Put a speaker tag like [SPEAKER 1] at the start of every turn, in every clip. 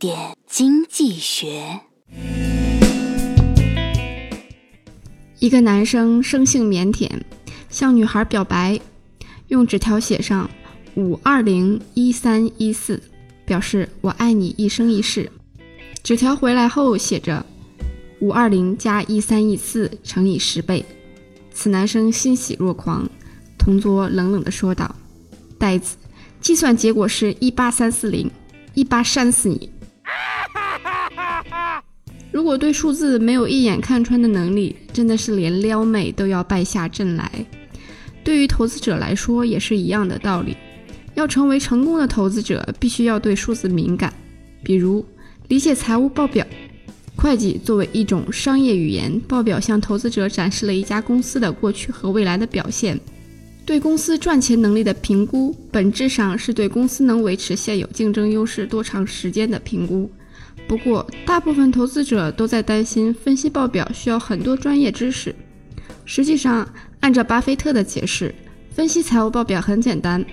[SPEAKER 1] 点经济学。
[SPEAKER 2] 一个男生生性腼腆，向女孩表白，用纸条写上“五二零一三一四”，表示我爱你一生一世。纸条回来后写着“五二零加一三一四乘以十倍”。此男生欣喜若狂，同桌冷冷地说道：“呆子，计算结果是一八三四零，一八扇死你！”如果对数字没有一眼看穿的能力，真的是连撩妹都要败下阵来。对于投资者来说也是一样的道理。要成为成功的投资者，必须要对数字敏感，比如理解财务报表。会计作为一种商业语言，报表向投资者展示了一家公司的过去和未来的表现。对公司赚钱能力的评估，本质上是对公司能维持现有竞争优势多长时间的评估。不过，大部分投资者都在担心分析报表需要很多专业知识。实际上，按照巴菲特的解释，分析财务报表很简单：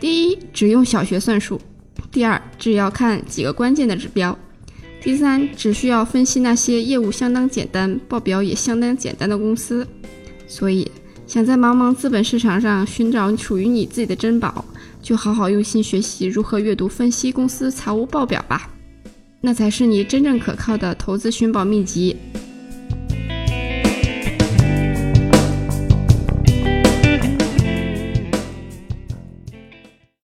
[SPEAKER 2] 第一，只用小学算术；第二，只要看几个关键的指标；第三，只需要分析那些业务相当简单、报表也相当简单的公司。所以，想在茫茫资本市场上寻找属于你自己的珍宝，就好好用心学习如何阅读分析公司财务报表吧。那才是你真正可靠的投资寻宝秘籍。